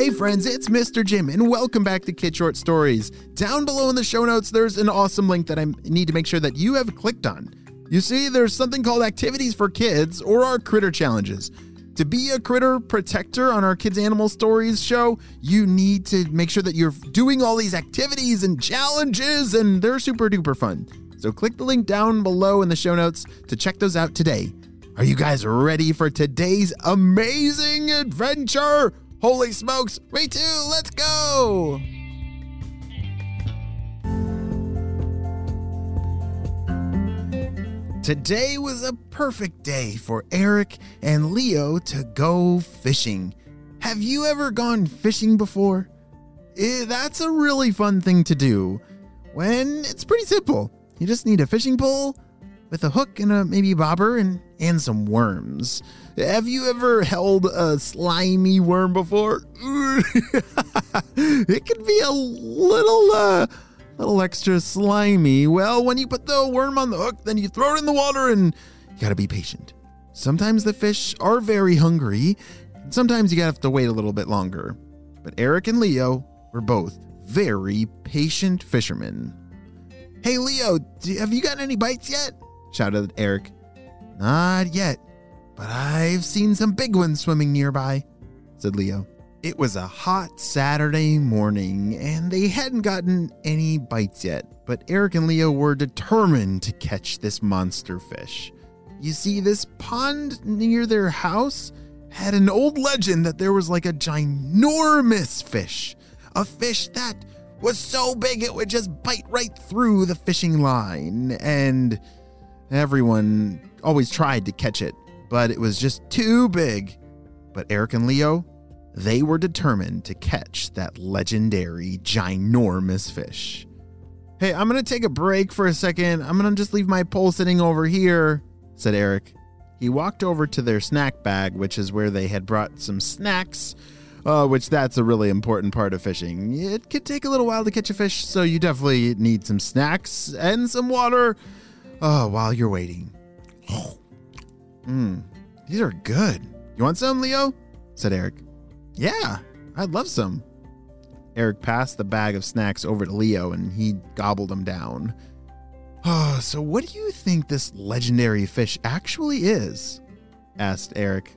Hey friends, it's Mr. Jim, and welcome back to Kid Short Stories. Down below in the show notes, there's an awesome link that I need to make sure that you have clicked on. You see, there's something called Activities for Kids or our Critter Challenges. To be a critter protector on our Kids Animal Stories show, you need to make sure that you're doing all these activities and challenges, and they're super duper fun. So click the link down below in the show notes to check those out today. Are you guys ready for today's amazing adventure? Holy smokes, me too, let's go! Today was a perfect day for Eric and Leo to go fishing. Have you ever gone fishing before? Eh, that's a really fun thing to do when it's pretty simple. You just need a fishing pole with a hook and a maybe bobber and, and some worms. Have you ever held a slimy worm before? it can be a little uh little extra slimy. Well, when you put the worm on the hook, then you throw it in the water and you got to be patient. Sometimes the fish are very hungry, and sometimes you got to have to wait a little bit longer. But Eric and Leo were both very patient fishermen. Hey Leo, have you gotten any bites yet? shouted Eric. Not yet, but I've seen some big ones swimming nearby, said Leo. It was a hot Saturday morning, and they hadn't gotten any bites yet, but Eric and Leo were determined to catch this monster fish. You see, this pond near their house had an old legend that there was like a ginormous fish, a fish that was so big it would just bite right through the fishing line, and everyone always tried to catch it, but it was just too big. But Eric and Leo, they were determined to catch that legendary ginormous fish. Hey, I'm gonna take a break for a second. I'm gonna just leave my pole sitting over here, said Eric. He walked over to their snack bag, which is where they had brought some snacks, uh, which that's a really important part of fishing. It could take a little while to catch a fish, so you definitely need some snacks and some water uh, while you're waiting. Mmm, these are good. You want some, Leo? said Eric. Yeah, I'd love some. Eric passed the bag of snacks over to Leo and he gobbled them down. Oh, so what do you think this legendary fish actually is? asked Eric.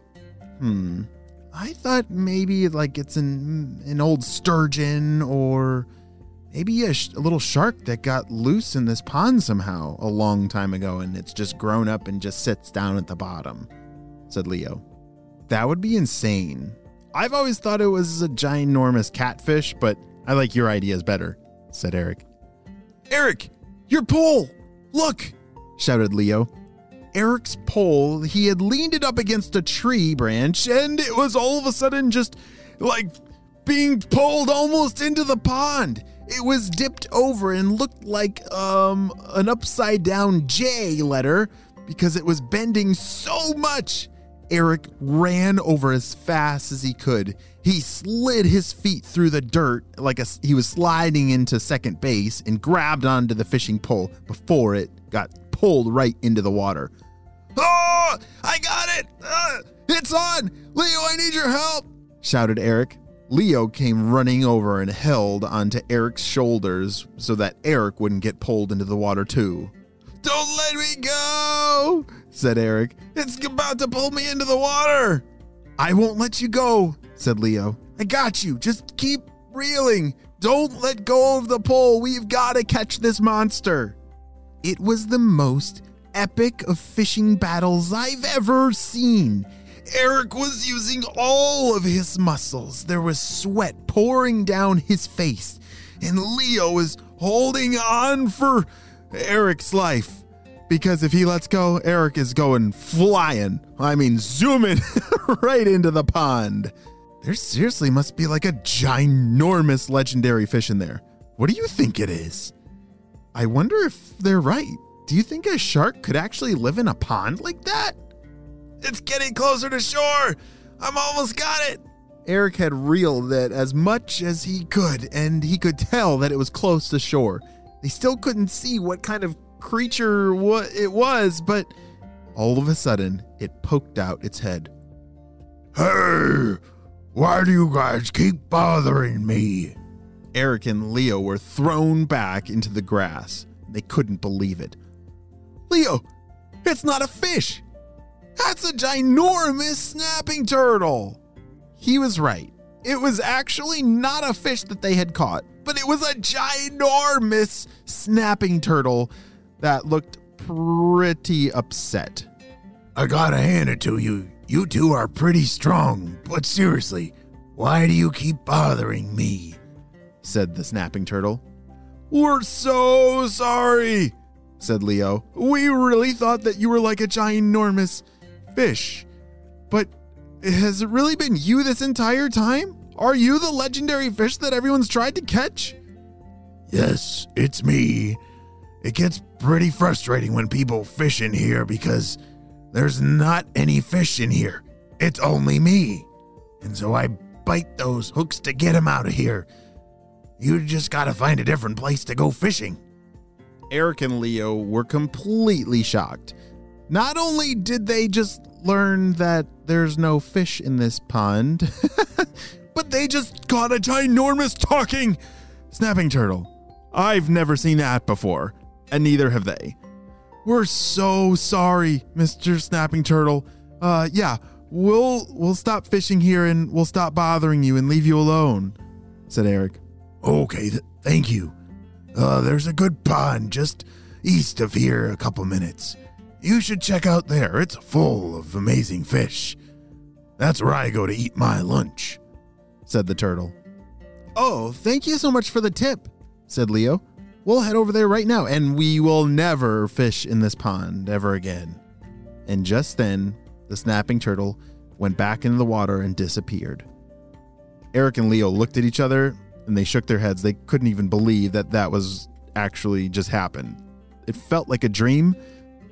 Hmm. I thought maybe like it's an an old sturgeon or maybe a, sh- a little shark that got loose in this pond somehow a long time ago and it's just grown up and just sits down at the bottom, said Leo. That would be insane. I've always thought it was a ginormous catfish, but I like your ideas better, said Eric. Eric, your pole! Look! shouted Leo. Eric's pole, he had leaned it up against a tree branch, and it was all of a sudden just like being pulled almost into the pond. It was dipped over and looked like um an upside down J letter because it was bending so much. Eric ran over as fast as he could. He slid his feet through the dirt like a, he was sliding into second base and grabbed onto the fishing pole before it got pulled right into the water. Oh, I got it! Uh, it's on! Leo, I need your help! shouted Eric. Leo came running over and held onto Eric's shoulders so that Eric wouldn't get pulled into the water too. Don't let me go, said Eric. It's about to pull me into the water. I won't let you go, said Leo. I got you. Just keep reeling. Don't let go of the pole. We've got to catch this monster. It was the most epic of fishing battles I've ever seen. Eric was using all of his muscles. There was sweat pouring down his face, and Leo was holding on for Eric's life. Because if he lets go, Eric is going flying. I mean, zooming right into the pond. There seriously must be like a ginormous legendary fish in there. What do you think it is? I wonder if they're right. Do you think a shark could actually live in a pond like that? It's getting closer to shore. I'm almost got it. Eric had reeled it as much as he could, and he could tell that it was close to shore. They still couldn't see what kind of creature what it was, but all of a sudden it poked out its head. Hey, Why do you guys keep bothering me? Eric and Leo were thrown back into the grass. They couldn't believe it. Leo, it's not a fish. That's a ginormous snapping turtle. He was right. It was actually not a fish that they had caught, but it was a ginormous snapping turtle that looked pretty upset. I gotta hand it to you. You two are pretty strong, but seriously, why do you keep bothering me? said the snapping turtle. We're so sorry, said Leo. We really thought that you were like a ginormous fish. But has it really been you this entire time? Are you the legendary fish that everyone's tried to catch? Yes, it's me. It gets pretty frustrating when people fish in here because there's not any fish in here. It's only me. And so I bite those hooks to get him out of here. You just gotta find a different place to go fishing. Eric and Leo were completely shocked. Not only did they just learn that there's no fish in this pond, but they just caught a ginormous talking snapping turtle. I've never seen that before, and neither have they. We're so sorry, Mr. Snapping Turtle. Uh yeah, we'll we'll stop fishing here and we'll stop bothering you and leave you alone, said Eric. Okay, th- thank you. Uh, there's a good pond just east of here a couple minutes. You should check out there. It's full of amazing fish. That's where I go to eat my lunch, said the turtle. Oh, thank you so much for the tip, said Leo. We'll head over there right now and we will never fish in this pond ever again. And just then, the snapping turtle went back into the water and disappeared. Eric and Leo looked at each other and they shook their heads. They couldn't even believe that that was actually just happened. It felt like a dream,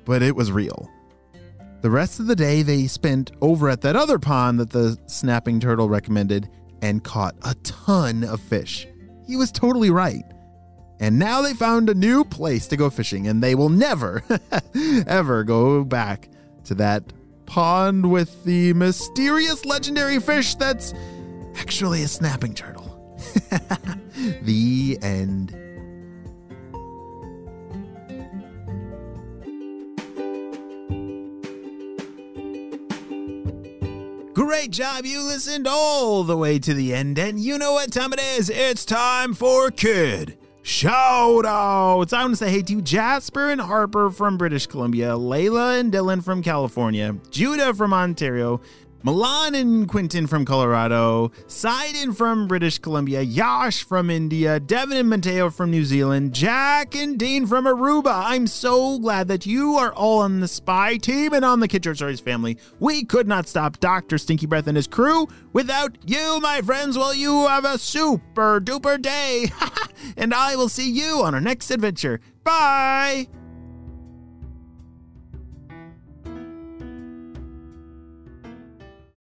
but it was real. The rest of the day they spent over at that other pond that the snapping turtle recommended and caught a ton of fish. He was totally right. And now they found a new place to go fishing, and they will never, ever go back to that pond with the mysterious legendary fish that's actually a snapping turtle. the end. Great job. You listened all the way to the end. And you know what time it is? It's time for Kid Shout outs! I want to say hey to Jasper and Harper from British Columbia, Layla and Dylan from California, Judah from Ontario, Milan and Quinton from Colorado, Sidon from British Columbia, Yash from India, Devin and Mateo from New Zealand, Jack and Dean from Aruba. I'm so glad that you are all on the spy team and on the Short Stories family. We could not stop Dr. Stinky Breath and his crew without you, my friends. Well, you have a super duper day. and I will see you on our next adventure. Bye!